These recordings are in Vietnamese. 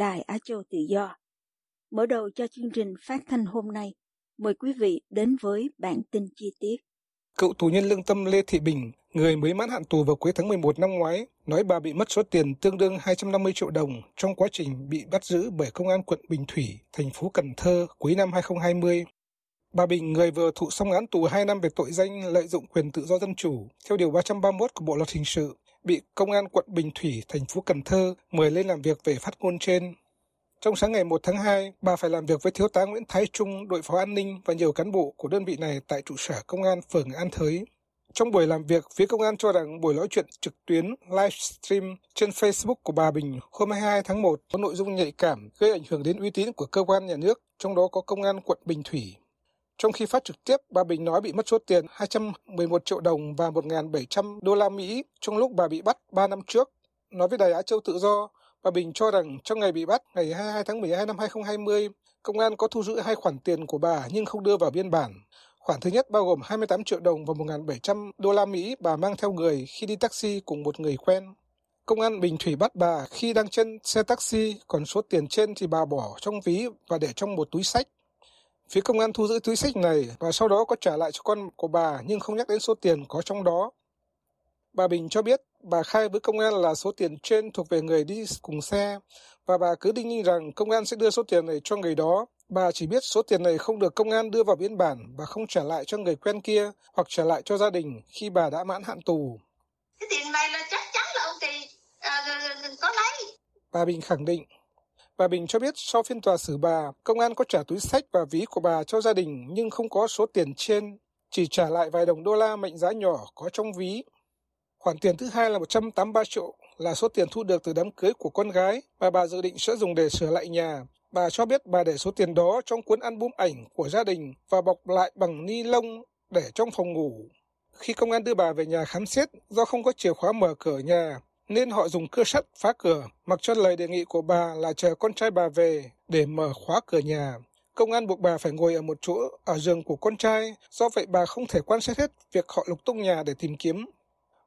Đài Á Châu Tự Do. Mở đầu cho chương trình phát thanh hôm nay, mời quý vị đến với bản tin chi tiết. Cựu tù nhân lương tâm Lê Thị Bình, người mới mãn hạn tù vào cuối tháng 11 năm ngoái, nói bà bị mất số tiền tương đương 250 triệu đồng trong quá trình bị bắt giữ bởi Công an quận Bình Thủy, thành phố Cần Thơ cuối năm 2020. Bà Bình, người vừa thụ xong án tù 2 năm về tội danh lợi dụng quyền tự do dân chủ, theo Điều 331 của Bộ Luật Hình sự, bị Công an quận Bình Thủy, thành phố Cần Thơ mời lên làm việc về phát ngôn trên. Trong sáng ngày 1 tháng 2, bà phải làm việc với Thiếu tá Nguyễn Thái Trung, đội phó an ninh và nhiều cán bộ của đơn vị này tại trụ sở công an phường An Thới. Trong buổi làm việc, phía công an cho rằng buổi nói chuyện trực tuyến livestream trên Facebook của bà Bình hôm 22 tháng 1 có nội dung nhạy cảm gây ảnh hưởng đến uy tín của cơ quan nhà nước, trong đó có công an quận Bình Thủy. Trong khi phát trực tiếp, bà Bình nói bị mất số tiền 211 triệu đồng và 1.700 đô la Mỹ trong lúc bà bị bắt 3 năm trước. Nói với Đài Á Châu Tự Do, bà Bình cho rằng trong ngày bị bắt ngày 22 tháng 12 năm 2020, công an có thu giữ hai khoản tiền của bà nhưng không đưa vào biên bản. Khoản thứ nhất bao gồm 28 triệu đồng và 1.700 đô la Mỹ bà mang theo người khi đi taxi cùng một người quen. Công an Bình Thủy bắt bà khi đang trên xe taxi, còn số tiền trên thì bà bỏ trong ví và để trong một túi sách. Phía công an thu giữ túi sách này và sau đó có trả lại cho con của bà nhưng không nhắc đến số tiền có trong đó. Bà Bình cho biết bà khai với công an là số tiền trên thuộc về người đi cùng xe và bà cứ đinh ninh rằng công an sẽ đưa số tiền này cho người đó. Bà chỉ biết số tiền này không được công an đưa vào biên bản và không trả lại cho người quen kia hoặc trả lại cho gia đình khi bà đã mãn hạn tù. Cái tiền này là chắc chắn là ông Kỳ uh, có lấy. Bà Bình khẳng định. Bà Bình cho biết sau phiên tòa xử bà, công an có trả túi sách và ví của bà cho gia đình nhưng không có số tiền trên, chỉ trả lại vài đồng đô la mệnh giá nhỏ có trong ví. Khoản tiền thứ hai là 183 triệu là số tiền thu được từ đám cưới của con gái mà bà dự định sẽ dùng để sửa lại nhà. Bà cho biết bà để số tiền đó trong cuốn album ảnh của gia đình và bọc lại bằng ni lông để trong phòng ngủ. Khi công an đưa bà về nhà khám xét do không có chìa khóa mở cửa nhà nên họ dùng cưa sắt phá cửa, mặc cho lời đề nghị của bà là chờ con trai bà về để mở khóa cửa nhà. Công an buộc bà phải ngồi ở một chỗ ở giường của con trai, do vậy bà không thể quan sát hết việc họ lục tung nhà để tìm kiếm.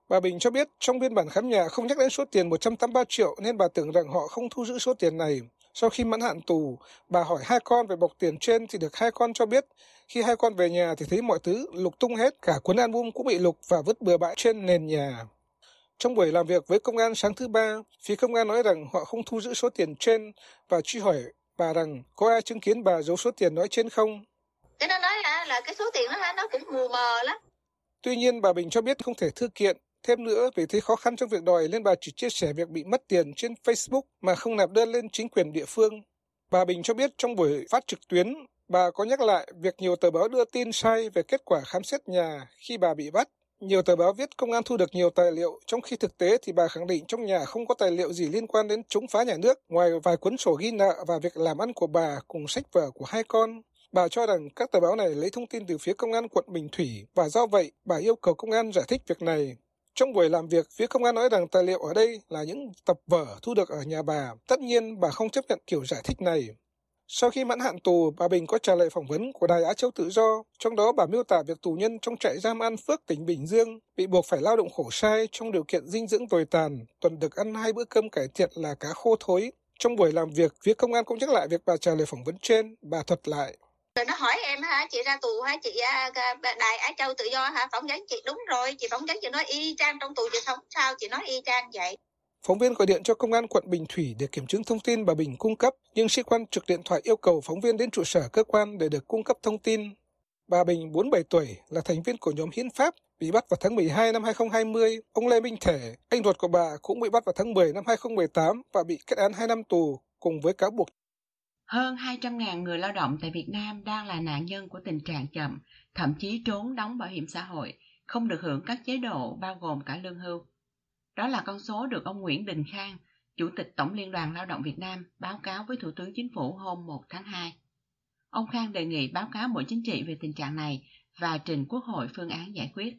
Bà Bình cho biết trong biên bản khám nhà không nhắc đến số tiền 183 triệu nên bà tưởng rằng họ không thu giữ số tiền này. Sau khi mãn hạn tù, bà hỏi hai con về bọc tiền trên thì được hai con cho biết khi hai con về nhà thì thấy mọi thứ lục tung hết, cả cuốn album cũng bị lục và vứt bừa bãi trên nền nhà. Trong buổi làm việc với công an sáng thứ ba, phía công an nói rằng họ không thu giữ số tiền trên và truy hỏi bà rằng có ai chứng kiến bà giấu số tiền nói trên không. Thế nó nói là, là cái số tiền đó nó cũng mù mờ lắm. Tuy nhiên bà Bình cho biết không thể thư kiện. Thêm nữa, vì thấy khó khăn trong việc đòi nên bà chỉ chia sẻ việc bị mất tiền trên Facebook mà không nạp đơn lên chính quyền địa phương. Bà Bình cho biết trong buổi phát trực tuyến, bà có nhắc lại việc nhiều tờ báo đưa tin sai về kết quả khám xét nhà khi bà bị bắt. Nhiều tờ báo viết công an thu được nhiều tài liệu, trong khi thực tế thì bà khẳng định trong nhà không có tài liệu gì liên quan đến chống phá nhà nước, ngoài vài cuốn sổ ghi nợ và việc làm ăn của bà cùng sách vở của hai con. Bà cho rằng các tờ báo này lấy thông tin từ phía công an quận Bình Thủy và do vậy bà yêu cầu công an giải thích việc này. Trong buổi làm việc, phía công an nói rằng tài liệu ở đây là những tập vở thu được ở nhà bà. Tất nhiên bà không chấp nhận kiểu giải thích này. Sau khi mãn hạn tù, bà Bình có trả lời phỏng vấn của Đài Á Châu Tự Do, trong đó bà miêu tả việc tù nhân trong trại giam An Phước, tỉnh Bình Dương bị buộc phải lao động khổ sai trong điều kiện dinh dưỡng tồi tàn, tuần được ăn hai bữa cơm cải thiện là cá khô thối. Trong buổi làm việc, phía công an cũng nhắc lại việc bà trả lời phỏng vấn trên, bà thuật lại. Rồi nó hỏi em hả, chị ra tù hả, chị à, à, Đài Á Châu Tự Do hả, phỏng vấn chị đúng rồi, chị phỏng vấn chị nói y chang trong tù chị sống sao, chị nói y chang vậy. Phóng viên gọi điện cho công an quận Bình Thủy để kiểm chứng thông tin bà Bình cung cấp, nhưng sĩ quan trực điện thoại yêu cầu phóng viên đến trụ sở cơ quan để được cung cấp thông tin. Bà Bình, 47 tuổi, là thành viên của nhóm Hiến Pháp, bị bắt vào tháng 12 năm 2020. Ông Lê Minh Thể, anh ruột của bà, cũng bị bắt vào tháng 10 năm 2018 và bị kết án 2 năm tù cùng với cáo buộc. Hơn 200.000 người lao động tại Việt Nam đang là nạn nhân của tình trạng chậm, thậm chí trốn đóng bảo hiểm xã hội, không được hưởng các chế độ bao gồm cả lương hưu. Đó là con số được ông Nguyễn Đình Khang, Chủ tịch Tổng Liên đoàn Lao động Việt Nam báo cáo với Thủ tướng Chính phủ hôm 1 tháng 2. Ông Khang đề nghị báo cáo Bộ Chính trị về tình trạng này và trình Quốc hội phương án giải quyết.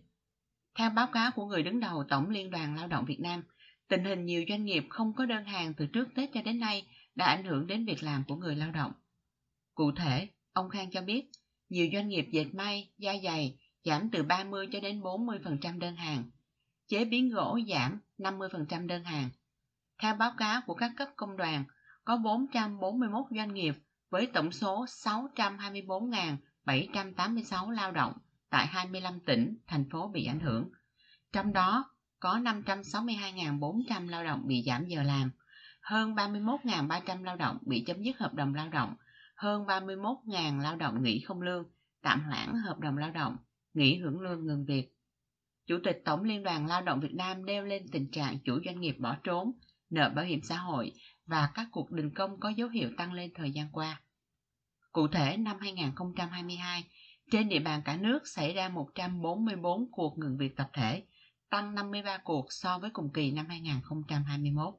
Theo báo cáo của người đứng đầu Tổng Liên đoàn Lao động Việt Nam, tình hình nhiều doanh nghiệp không có đơn hàng từ trước Tết cho đến nay đã ảnh hưởng đến việc làm của người lao động. Cụ thể, ông Khang cho biết, nhiều doanh nghiệp dệt may, da dày giảm từ 30 cho đến 40% đơn hàng, chế biến gỗ giảm 50% đơn hàng. Theo báo cáo của các cấp công đoàn, có 441 doanh nghiệp với tổng số 624.786 lao động tại 25 tỉnh, thành phố bị ảnh hưởng. Trong đó có 562.400 lao động bị giảm giờ làm, hơn 31.300 lao động bị chấm dứt hợp đồng lao động, hơn 31.000 lao động nghỉ không lương, tạm hoãn hợp đồng lao động, nghỉ hưởng lương ngừng việc. Chủ tịch Tổng Liên đoàn Lao động Việt Nam nêu lên tình trạng chủ doanh nghiệp bỏ trốn, nợ bảo hiểm xã hội và các cuộc đình công có dấu hiệu tăng lên thời gian qua. Cụ thể, năm 2022, trên địa bàn cả nước xảy ra 144 cuộc ngừng việc tập thể, tăng 53 cuộc so với cùng kỳ năm 2021.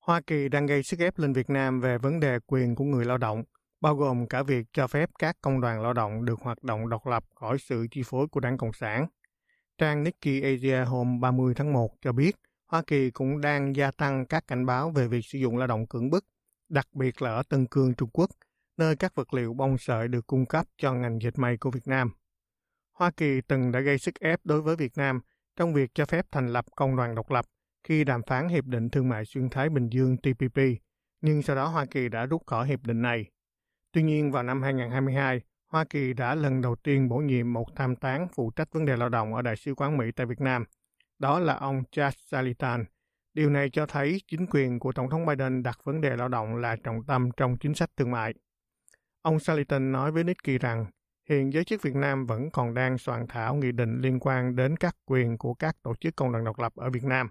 Hoa Kỳ đang gây sức ép lên Việt Nam về vấn đề quyền của người lao động, bao gồm cả việc cho phép các công đoàn lao động được hoạt động độc lập khỏi sự chi phối của đảng Cộng sản. Trang Nikkei Asia hôm 30 tháng 1 cho biết Hoa Kỳ cũng đang gia tăng các cảnh báo về việc sử dụng lao động cưỡng bức, đặc biệt là ở Tân Cương, Trung Quốc, nơi các vật liệu bông sợi được cung cấp cho ngành dệt may của Việt Nam. Hoa Kỳ từng đã gây sức ép đối với Việt Nam trong việc cho phép thành lập công đoàn độc lập khi đàm phán Hiệp định Thương mại Xuyên Thái Bình Dương TPP, nhưng sau đó Hoa Kỳ đã rút khỏi hiệp định này. Tuy nhiên, vào năm 2022, Hoa Kỳ đã lần đầu tiên bổ nhiệm một tham tán phụ trách vấn đề lao động ở Đại sứ quán Mỹ tại Việt Nam. Đó là ông Charles Salitan. Điều này cho thấy chính quyền của Tổng thống Biden đặt vấn đề lao động là trọng tâm trong chính sách thương mại. Ông Salitan nói với Nikkei rằng, hiện giới chức Việt Nam vẫn còn đang soạn thảo nghị định liên quan đến các quyền của các tổ chức công đoàn độc lập ở Việt Nam.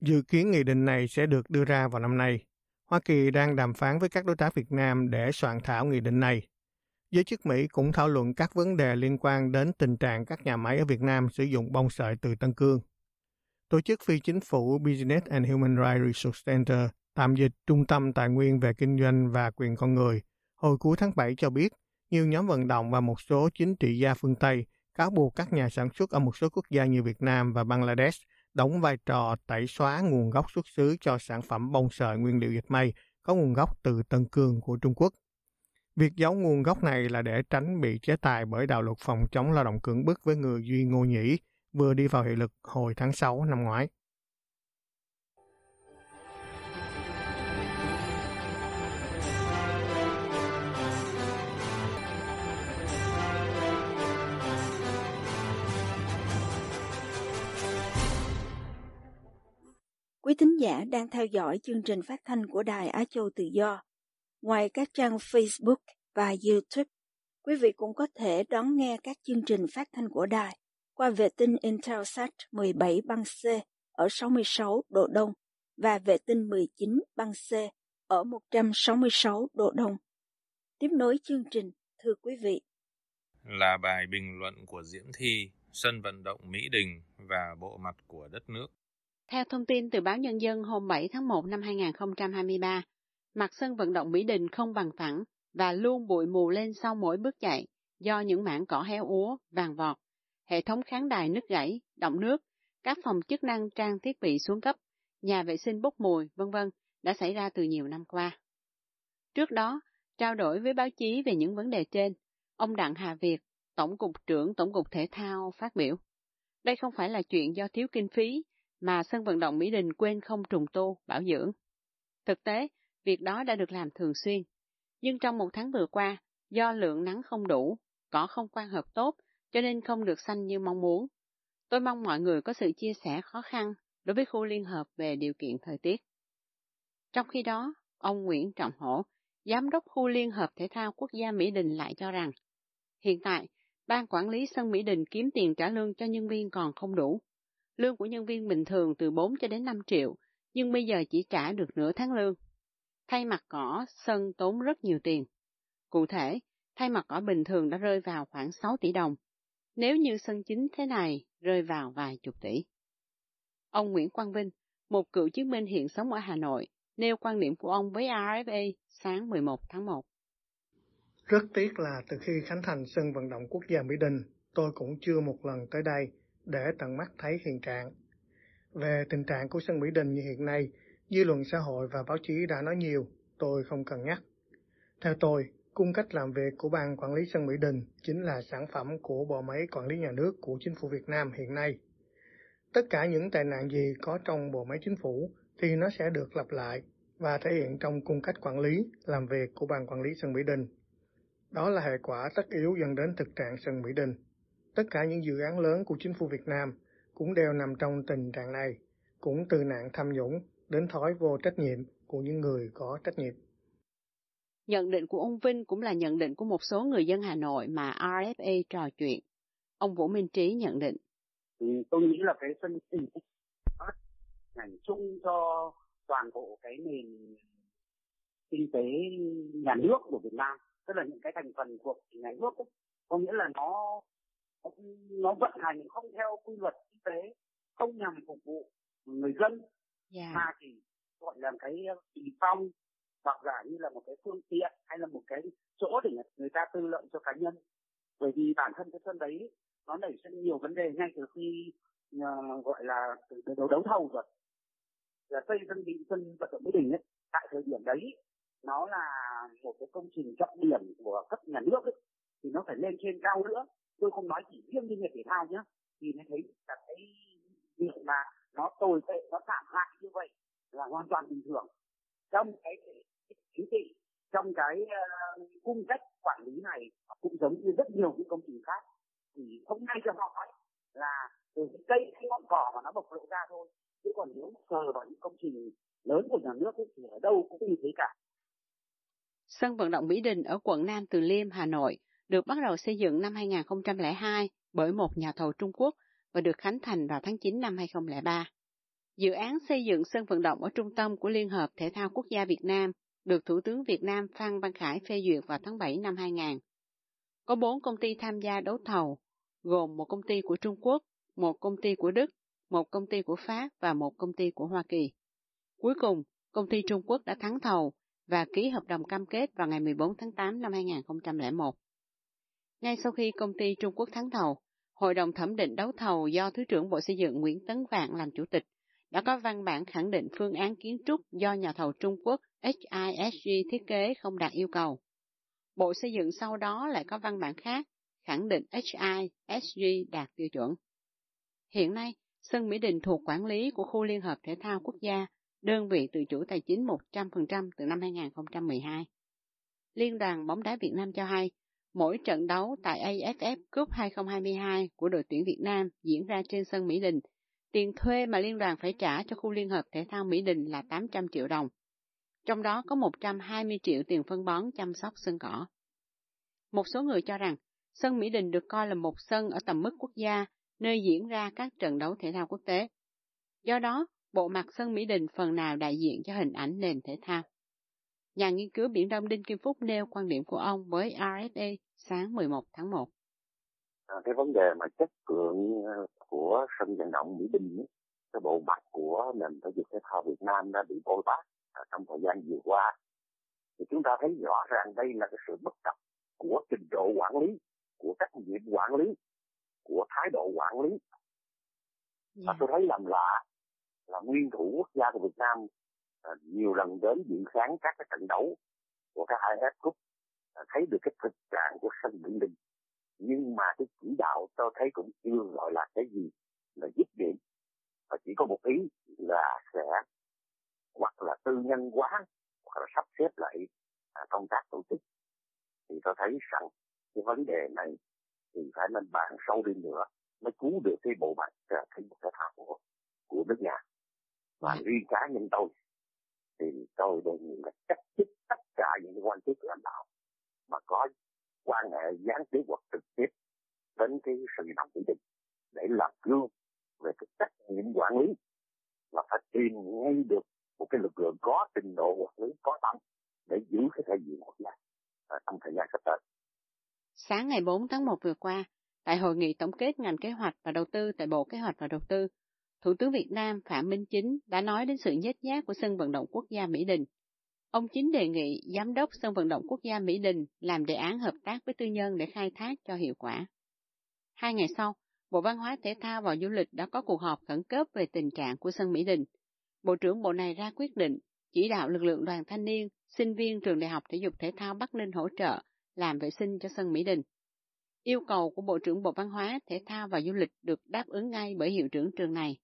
Dự kiến nghị định này sẽ được đưa ra vào năm nay. Hoa Kỳ đang đàm phán với các đối tác Việt Nam để soạn thảo nghị định này. Giới chức Mỹ cũng thảo luận các vấn đề liên quan đến tình trạng các nhà máy ở Việt Nam sử dụng bông sợi từ Tân Cương. Tổ chức phi chính phủ Business and Human Rights Resource Center, tạm dịch Trung tâm Tài nguyên về Kinh doanh và Quyền Con Người, hồi cuối tháng 7 cho biết nhiều nhóm vận động và một số chính trị gia phương Tây cáo buộc các nhà sản xuất ở một số quốc gia như Việt Nam và Bangladesh đóng vai trò tẩy xóa nguồn gốc xuất xứ cho sản phẩm bông sợi nguyên liệu dệt may có nguồn gốc từ Tân Cương của Trung Quốc. Việc giấu nguồn gốc này là để tránh bị chế tài bởi đạo luật phòng chống lao động cưỡng bức với người Duy Ngô Nhĩ, vừa đi vào hiệu lực hồi tháng 6 năm ngoái. Quý thính giả đang theo dõi chương trình phát thanh của Đài Á Châu Tự Do. Ngoài các trang Facebook và YouTube, quý vị cũng có thể đón nghe các chương trình phát thanh của đài qua vệ tinh Intelsat 17 băng C ở 66 độ Đông và vệ tinh 19 băng C ở 166 độ Đông. Tiếp nối chương trình, thưa quý vị. Là bài bình luận của Diễm Thi, sân vận động Mỹ Đình và bộ mặt của đất nước. Theo thông tin từ báo Nhân dân hôm 7 tháng 1 năm 2023, mặt sân vận động Mỹ Đình không bằng phẳng và luôn bụi mù lên sau mỗi bước chạy do những mảng cỏ héo úa, vàng vọt. Hệ thống kháng đài nứt gãy, động nước, các phòng chức năng trang thiết bị xuống cấp, nhà vệ sinh bốc mùi, vân vân đã xảy ra từ nhiều năm qua. Trước đó, trao đổi với báo chí về những vấn đề trên, ông Đặng Hà Việt, Tổng cục trưởng Tổng cục Thể thao phát biểu. Đây không phải là chuyện do thiếu kinh phí mà sân vận động Mỹ Đình quên không trùng tu, bảo dưỡng. Thực tế, việc đó đã được làm thường xuyên. Nhưng trong một tháng vừa qua, Do lượng nắng không đủ, cỏ không quan hợp tốt, cho nên không được xanh như mong muốn. Tôi mong mọi người có sự chia sẻ khó khăn đối với khu liên hợp về điều kiện thời tiết. Trong khi đó, ông Nguyễn Trọng Hổ, Giám đốc khu Liên hợp Thể thao Quốc gia Mỹ Đình lại cho rằng, hiện tại, Ban quản lý sân Mỹ Đình kiếm tiền trả lương cho nhân viên còn không đủ. Lương của nhân viên bình thường từ 4 cho đến 5 triệu, nhưng bây giờ chỉ trả được nửa tháng lương. Thay mặt cỏ, sân tốn rất nhiều tiền. Cụ thể, thay mặt cỏ bình thường đã rơi vào khoảng 6 tỷ đồng. Nếu như sân chính thế này, rơi vào vài chục tỷ. Ông Nguyễn Quang Vinh, một cựu chiến binh hiện sống ở Hà Nội, nêu quan điểm của ông với RFA sáng 11 tháng 1. Rất tiếc là từ khi khánh thành sân vận động quốc gia Mỹ Đình, tôi cũng chưa một lần tới đây để tận mắt thấy hiện trạng. Về tình trạng của sân Mỹ Đình như hiện nay, dư luận xã hội và báo chí đã nói nhiều, tôi không cần nhắc. Theo tôi, cung cách làm việc của ban quản lý sân Mỹ Đình chính là sản phẩm của bộ máy quản lý nhà nước của chính phủ Việt Nam hiện nay. Tất cả những tệ nạn gì có trong bộ máy chính phủ thì nó sẽ được lặp lại và thể hiện trong cung cách quản lý, làm việc của ban quản lý sân Mỹ Đình. Đó là hệ quả tất yếu dẫn đến thực trạng sân Mỹ Đình. Tất cả những dự án lớn của chính phủ Việt Nam cũng đều nằm trong tình trạng này, cũng từ nạn tham nhũng đến thói vô trách nhiệm của những người có trách nhiệm. Nhận định của ông Vinh cũng là nhận định của một số người dân Hà Nội mà RFA trò chuyện. Ông Vũ Minh Trí nhận định. Ừ, tôi nghĩ là cái sân tình ngành chung cho toàn bộ cái nền kinh tế nhà nước của Việt Nam tức là những cái thành phần của nhà nước ấy. có nghĩa là nó nó vận hành không theo quy luật kinh tế không nhằm phục vụ người dân yeah. Mà chỉ gọi là cái ờ, kỳ phong hoặc giả như là một cái phương tiện hay là một cái chỗ để người ta tư lợi cho cá nhân. Bởi vì bản thân cái sân đấy nó nảy sinh nhiều vấn đề ngay từ khi uh, gọi là từ đấu đấu thầu rồi. Là xây sân bị sân vận động mỹ đình ấy tại thời điểm đấy nó là một cái công trình trọng điểm của cấp nhà nước ấy, thì nó phải lên trên cao nữa. Tôi không nói chỉ riêng như nghiệp thể thao nhé thì nó thấy là cái việc mà nó tồi tệ nó thảm hại là hoàn toàn bình thường. Trong cái chính trị trong cái uh, cung cách quản lý này cũng giống như rất nhiều những công trình khác thì không ngay cho họ ấy là từ cái cây hay ngọn cỏ mà nó bộc lộ ra thôi. Chứ còn nếu sờ vào những công trình lớn của nhà nước ấy, thì ở đâu cũng như thế cả. Sân vận động Mỹ Đình ở quận Nam Từ Liêm, Hà Nội được bắt đầu xây dựng năm 2002 bởi một nhà thầu Trung Quốc và được khánh thành vào tháng 9 năm 2003. Dự án xây dựng sân vận động ở trung tâm của Liên hợp Thể thao Quốc gia Việt Nam được Thủ tướng Việt Nam Phan Văn Khải phê duyệt vào tháng 7 năm 2000. Có bốn công ty tham gia đấu thầu, gồm một công ty của Trung Quốc, một công ty của Đức, một công ty của Pháp và một công ty của Hoa Kỳ. Cuối cùng, công ty Trung Quốc đã thắng thầu và ký hợp đồng cam kết vào ngày 14 tháng 8 năm 2001. Ngay sau khi công ty Trung Quốc thắng thầu, Hội đồng thẩm định đấu thầu do Thứ trưởng Bộ Xây dựng Nguyễn Tấn Vạn làm chủ tịch đã có văn bản khẳng định phương án kiến trúc do nhà thầu Trung Quốc HISG thiết kế không đạt yêu cầu. Bộ Xây dựng sau đó lại có văn bản khác khẳng định HISG đạt tiêu chuẩn. Hiện nay, sân Mỹ Đình thuộc quản lý của Khu Liên hợp Thể thao Quốc gia đơn vị tự chủ tài chính 100% từ năm 2012. Liên đoàn bóng đá Việt Nam cho hay, mỗi trận đấu tại AFF Cup 2022 của đội tuyển Việt Nam diễn ra trên sân Mỹ Đình, tiền thuê mà liên đoàn phải trả cho khu liên hợp thể thao Mỹ Đình là 800 triệu đồng. Trong đó có 120 triệu tiền phân bón chăm sóc sân cỏ. Một số người cho rằng, sân Mỹ Đình được coi là một sân ở tầm mức quốc gia, nơi diễn ra các trận đấu thể thao quốc tế. Do đó, bộ mặt sân Mỹ Đình phần nào đại diện cho hình ảnh nền thể thao. Nhà nghiên cứu Biển Đông Đinh Kim Phúc nêu quan điểm của ông với RFA sáng 11 tháng 1. À, cái vấn đề mà chất lượng ờ, của sân vận động Mỹ Đình ấy, cái bộ mặt của nền thể dục thể thao Việt Nam đã bị bôi bác trong thời gian vừa qua thì chúng ta thấy rõ ràng đây là cái sự bất cập của trình độ quản lý của trách nhiệm quản lý của thái độ quản lý yeah. và dạ. tôi thấy làm lạ là nguyên thủ quốc gia của Việt Nam à, nhiều lần đến dự khán các cái trận đấu của các AFF Cup à, thấy được cái thực trạng của sân Mỹ Đình nhưng mà cái chỉ đạo tôi thấy cũng chưa gọi là cái gì là dứt điểm. Và chỉ có một ý là sẽ hoặc là tư nhân quá hoặc là sắp xếp lại à, công tác tổ chức. Thì tôi thấy vấn đề này thì phải nên bàn sâu đi nữa mới cứu được cái bộ mặt thể dục thể thao của của nước nhà. Và Dạ. riêng cá nhân tôi thì tôi đề nghị là cách chức tất cả những quan chức lãnh đạo mà có quan hệ gián tiếp hoặc trực tiếp đến cái sự động chỉ định để làm gương về cái trách nhiệm quản lý và phải tìm ngay được một cái lực lượng có trình độ quản lý có tâm để giữ cái thể diện quốc gia à, trong thời gian sắp tới. Sáng ngày 4 tháng 1 vừa qua, tại hội nghị tổng kết ngành kế hoạch và đầu tư tại Bộ Kế hoạch và Đầu tư, Thủ tướng Việt Nam Phạm Minh Chính đã nói đến sự nhếch nhác của sân vận động quốc gia Mỹ Đình. Ông Chính đề nghị Giám đốc sân vận động quốc gia Mỹ Đình làm đề án hợp tác với tư nhân để khai thác cho hiệu quả. Hai ngày sau, Bộ Văn hóa Thể thao và Du lịch đã có cuộc họp khẩn cấp về tình trạng của sân Mỹ Đình. Bộ trưởng Bộ này ra quyết định chỉ đạo lực lượng đoàn thanh niên, sinh viên trường Đại học Thể dục Thể thao Bắc Ninh hỗ trợ làm vệ sinh cho sân Mỹ Đình. Yêu cầu của Bộ trưởng Bộ Văn hóa, Thể thao và Du lịch được đáp ứng ngay bởi hiệu trưởng trường này.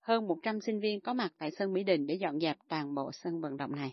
Hơn 100 sinh viên có mặt tại sân Mỹ Đình để dọn dẹp toàn bộ sân vận động này.